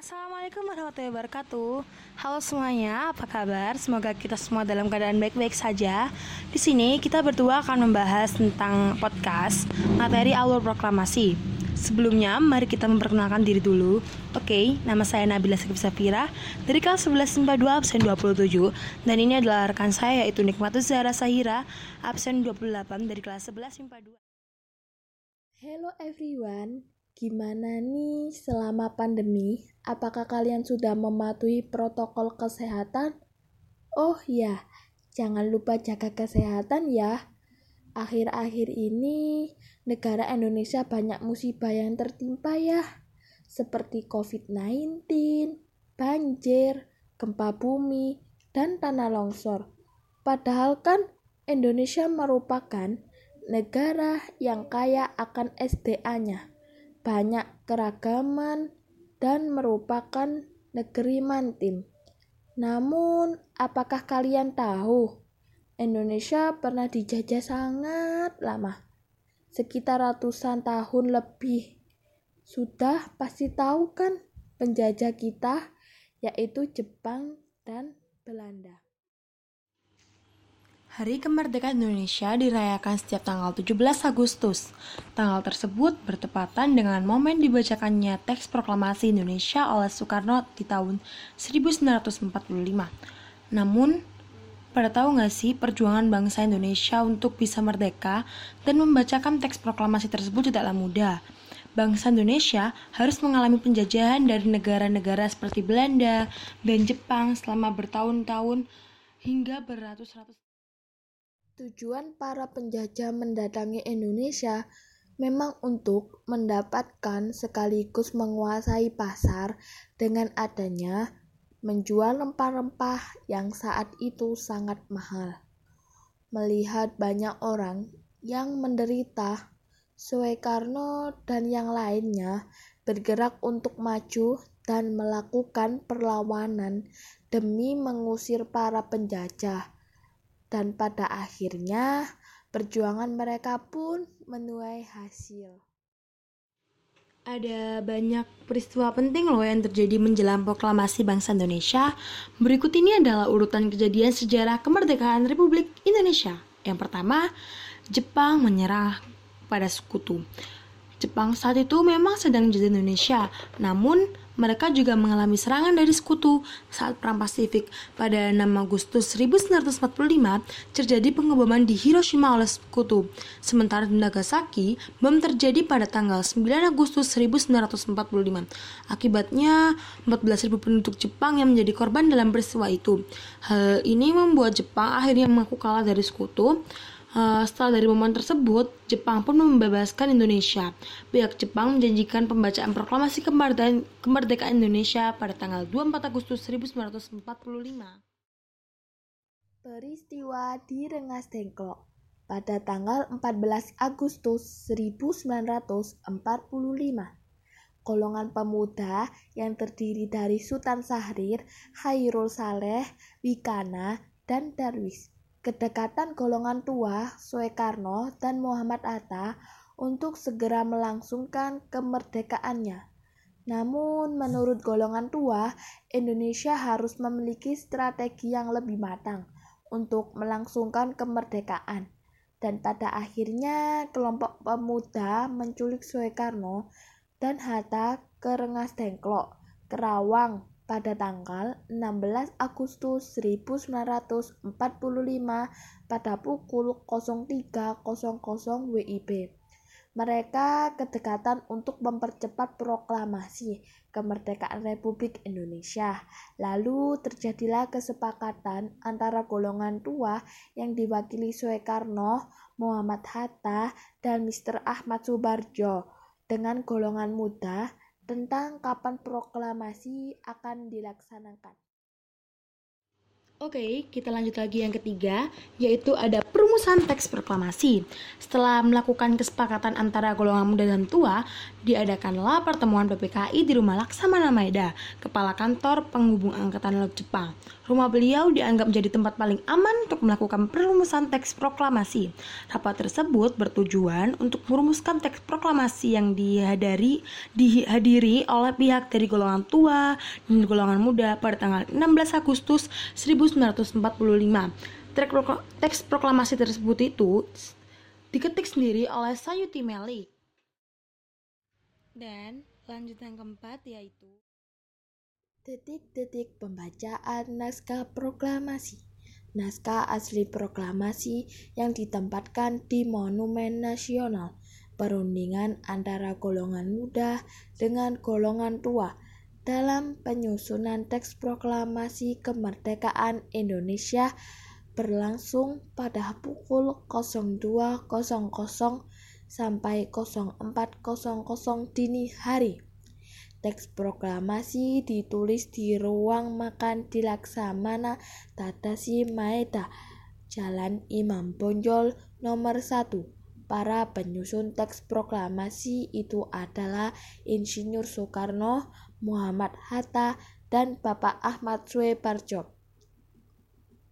Assalamualaikum warahmatullahi wabarakatuh. Halo semuanya, apa kabar? Semoga kita semua dalam keadaan baik-baik saja. Di sini kita berdua akan membahas tentang podcast materi alur proklamasi. Sebelumnya, mari kita memperkenalkan diri dulu. Oke, nama saya Nabila Sakib Safira dari kelas 11 IPA 2 absen 27 dan ini adalah rekan saya yaitu Nikmatus Zahra Sahira absen 28 dari kelas 11 IPA 2. Hello everyone, Gimana nih selama pandemi? Apakah kalian sudah mematuhi protokol kesehatan? Oh ya, jangan lupa jaga kesehatan ya. Akhir-akhir ini negara Indonesia banyak musibah yang tertimpa ya. Seperti COVID-19, banjir, gempa bumi, dan tanah longsor. Padahal kan Indonesia merupakan negara yang kaya akan SDA-nya banyak keragaman dan merupakan negeri mantim. Namun, apakah kalian tahu Indonesia pernah dijajah sangat lama, sekitar ratusan tahun lebih. Sudah pasti tahu kan penjajah kita, yaitu Jepang dan Belanda. Hari Kemerdekaan Indonesia dirayakan setiap tanggal 17 Agustus. Tanggal tersebut bertepatan dengan momen dibacakannya teks proklamasi Indonesia oleh Soekarno di tahun 1945. Namun, pada tahu nggak sih perjuangan bangsa Indonesia untuk bisa merdeka dan membacakan teks proklamasi tersebut tidaklah mudah. Bangsa Indonesia harus mengalami penjajahan dari negara-negara seperti Belanda dan Jepang selama bertahun-tahun hingga beratus-ratus Tujuan para penjajah mendatangi Indonesia memang untuk mendapatkan sekaligus menguasai pasar dengan adanya menjual rempah-rempah yang saat itu sangat mahal. Melihat banyak orang yang menderita, Soekarno dan yang lainnya bergerak untuk maju dan melakukan perlawanan demi mengusir para penjajah dan pada akhirnya perjuangan mereka pun menuai hasil. Ada banyak peristiwa penting loh yang terjadi menjelang proklamasi bangsa Indonesia. Berikut ini adalah urutan kejadian sejarah kemerdekaan Republik Indonesia. Yang pertama, Jepang menyerah pada sekutu. Jepang saat itu memang sedang jadi Indonesia, namun mereka juga mengalami serangan dari sekutu saat Perang Pasifik. Pada 6 Agustus 1945, terjadi pengeboman di Hiroshima oleh sekutu. Sementara di Nagasaki, bom terjadi pada tanggal 9 Agustus 1945. Akibatnya, 14.000 penduduk Jepang yang menjadi korban dalam peristiwa itu. Hal ini membuat Jepang akhirnya mengaku kalah dari sekutu. Uh, setelah dari momen tersebut, Jepang pun membebaskan Indonesia. Pihak Jepang menjanjikan pembacaan proklamasi kemerdekaan, kemerdekaan Indonesia pada tanggal 24 Agustus 1945. Peristiwa di Rengas Dengklok pada tanggal 14 Agustus 1945. Golongan pemuda yang terdiri dari Sultan Sahrir, Hairul Saleh, Wikana, dan Darwis kedekatan golongan tua Soekarno dan Muhammad Atta untuk segera melangsungkan kemerdekaannya. Namun, menurut golongan tua, Indonesia harus memiliki strategi yang lebih matang untuk melangsungkan kemerdekaan. Dan pada akhirnya, kelompok pemuda menculik Soekarno dan Hatta ke Rengas Dengklok, Kerawang, pada tanggal 16 Agustus 1945 pada pukul 03.00 WIB. Mereka kedekatan untuk mempercepat proklamasi kemerdekaan Republik Indonesia. Lalu terjadilah kesepakatan antara golongan tua yang diwakili Soekarno, Muhammad Hatta, dan Mr. Ahmad Subarjo dengan golongan muda tentang kapan proklamasi akan dilaksanakan. Oke, kita lanjut lagi yang ketiga, yaitu ada perumusan teks proklamasi. Setelah melakukan kesepakatan antara golongan muda dan tua, diadakanlah pertemuan PPKI di rumah Laksamana Maeda, kepala kantor penghubung Angkatan Laut Jepang. Rumah beliau dianggap menjadi tempat paling aman untuk melakukan perumusan teks proklamasi. Rapat tersebut bertujuan untuk merumuskan teks proklamasi yang dihadiri, dihadiri oleh pihak dari golongan tua dan golongan muda pada tanggal 16 Agustus 1945 teks proklamasi tersebut itu diketik sendiri oleh Sayuti Melik. Dan lanjutan keempat yaitu Detik-detik pembacaan naskah proklamasi Naskah asli proklamasi yang ditempatkan di Monumen Nasional Perundingan antara golongan muda dengan golongan tua dalam penyusunan teks proklamasi kemerdekaan Indonesia berlangsung pada pukul 02.00 sampai 04.00 dini hari. Teks proklamasi ditulis di ruang makan di Laksamana Tadashi Maeda, Jalan Imam Bonjol nomor 1. Para penyusun teks proklamasi itu adalah Insinyur Soekarno, Muhammad Hatta, dan Bapak Ahmad Suebarjo.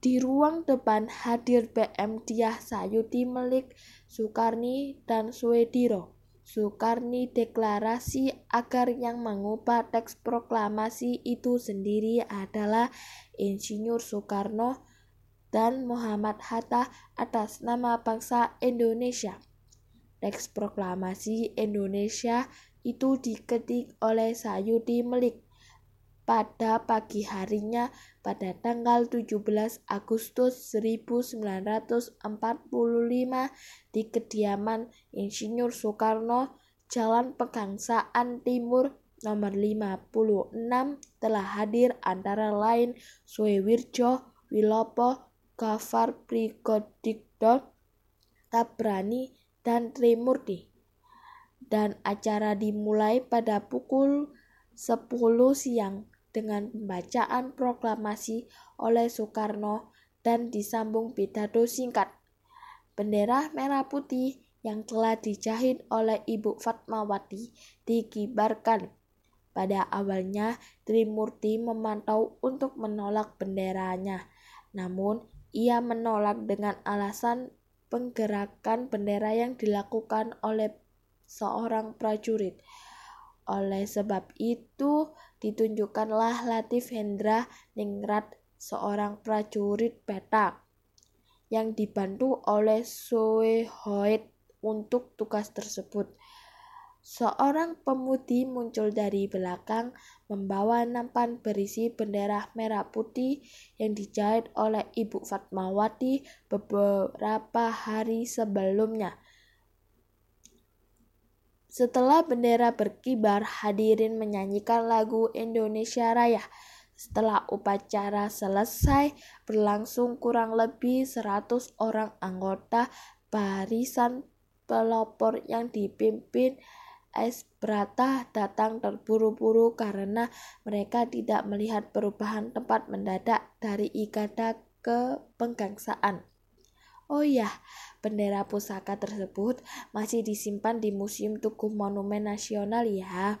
Di ruang depan hadir BM Diah Sayuti Melik, Soekarni, dan Suediro. Soekarni deklarasi agar yang mengubah teks proklamasi itu sendiri adalah Insinyur Soekarno dan Muhammad Hatta atas nama bangsa Indonesia. Teks proklamasi Indonesia itu diketik oleh Sayuti Melik pada pagi harinya pada tanggal 17 Agustus 1945 di kediaman Insinyur Soekarno, Jalan Pegangsaan Timur nomor 56 telah hadir antara lain Suewirjo, Wilopo, Gafar Prigodikdo, Tabrani, dan Trimurti. Dan acara dimulai pada pukul 10 siang dengan pembacaan proklamasi oleh Soekarno dan disambung pidato singkat. Bendera merah putih yang telah dijahit oleh Ibu Fatmawati dikibarkan. Pada awalnya, Trimurti memantau untuk menolak benderanya, namun ia menolak dengan alasan penggerakan bendera yang dilakukan oleh seorang prajurit. Oleh sebab itu, ditunjukkanlah Latif Hendra Ningrat, seorang prajurit petak, yang dibantu oleh Soe Hoet untuk tugas tersebut. Seorang pemudi muncul dari belakang membawa nampan berisi bendera merah putih yang dijahit oleh Ibu Fatmawati beberapa hari sebelumnya. Setelah bendera berkibar, hadirin menyanyikan lagu Indonesia Raya. Setelah upacara selesai, berlangsung kurang lebih 100 orang anggota barisan pelopor yang dipimpin Es Brata datang terburu-buru karena mereka tidak melihat perubahan tempat mendadak dari Ikada ke Penggangsaan. Oh iya, bendera pusaka tersebut masih disimpan di Museum Tugu Monumen Nasional ya.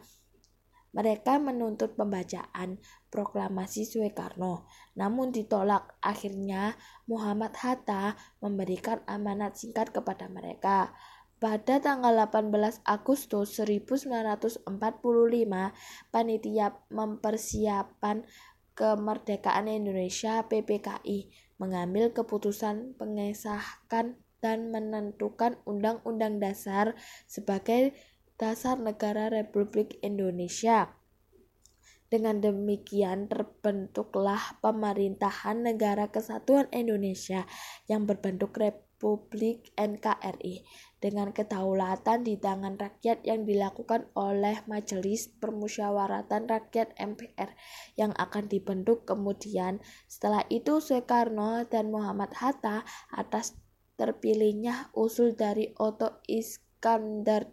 Mereka menuntut pembacaan proklamasi Soekarno, namun ditolak. Akhirnya Muhammad Hatta memberikan amanat singkat kepada mereka. Pada tanggal 18 Agustus 1945, panitia mempersiapkan kemerdekaan Indonesia PPKI mengambil keputusan mengesahkan dan menentukan Undang-Undang Dasar sebagai dasar negara Republik Indonesia. Dengan demikian terbentuklah pemerintahan negara kesatuan Indonesia yang berbentuk Republik NKRI dengan kedaulatan di tangan rakyat yang dilakukan oleh Majelis Permusyawaratan Rakyat MPR yang akan dibentuk kemudian. Setelah itu Soekarno dan Muhammad Hatta atas terpilihnya usul dari Otto Iskandar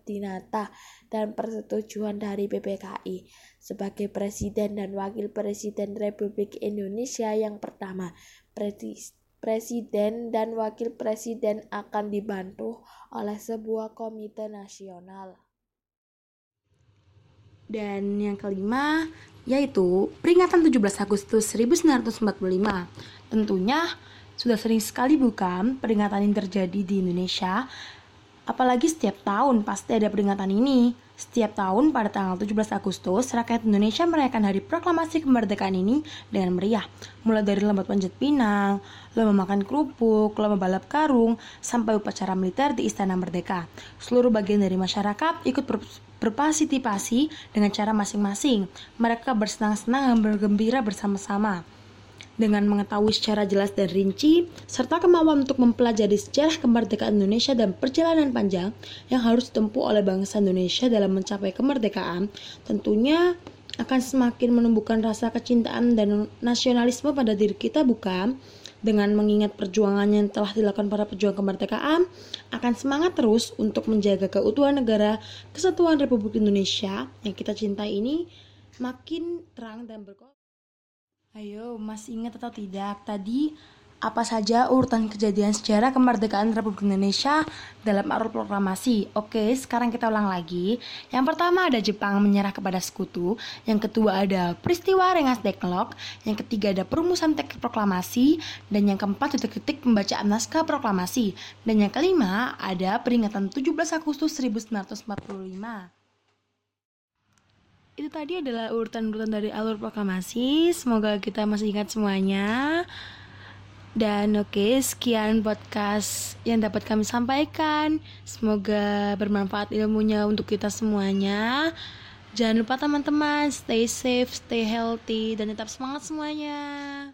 Dinata dan persetujuan dari PPKI sebagai Presiden dan Wakil Presiden Republik Indonesia yang pertama. presiden dan wakil presiden akan dibantu oleh sebuah komite nasional. Dan yang kelima yaitu peringatan 17 Agustus 1945. Tentunya sudah sering sekali bukan peringatan ini terjadi di Indonesia Apalagi setiap tahun pasti ada peringatan ini. Setiap tahun pada tanggal 17 Agustus, rakyat Indonesia merayakan hari proklamasi kemerdekaan ini dengan meriah. Mulai dari lomba panjat pinang, lomba makan kerupuk, lomba balap karung, sampai upacara militer di Istana Merdeka. Seluruh bagian dari masyarakat ikut ber berpartisipasi dengan cara masing-masing. Mereka bersenang-senang dan bergembira bersama-sama dengan mengetahui secara jelas dan rinci, serta kemauan untuk mempelajari sejarah kemerdekaan Indonesia dan perjalanan panjang yang harus ditempuh oleh bangsa Indonesia dalam mencapai kemerdekaan, tentunya akan semakin menumbuhkan rasa kecintaan dan nasionalisme pada diri kita bukan? Dengan mengingat perjuangan yang telah dilakukan para pejuang kemerdekaan, akan semangat terus untuk menjaga keutuhan negara kesatuan Republik Indonesia yang kita cintai ini makin terang dan berkembang. Ayo, masih ingat atau tidak tadi apa saja urutan kejadian sejarah kemerdekaan Republik Indonesia dalam alur proklamasi? Oke, sekarang kita ulang lagi. Yang pertama ada Jepang menyerah kepada sekutu, yang kedua ada peristiwa Rengas Dengklok, yang ketiga ada perumusan teks proklamasi, dan yang keempat detik-detik pembacaan naskah proklamasi, dan yang kelima ada peringatan 17 Agustus 1945 itu tadi adalah urutan-urutan dari alur proklamasi. Semoga kita masih ingat semuanya. Dan oke, okay, sekian podcast yang dapat kami sampaikan. Semoga bermanfaat ilmunya untuk kita semuanya. Jangan lupa teman-teman, stay safe, stay healthy, dan tetap semangat semuanya.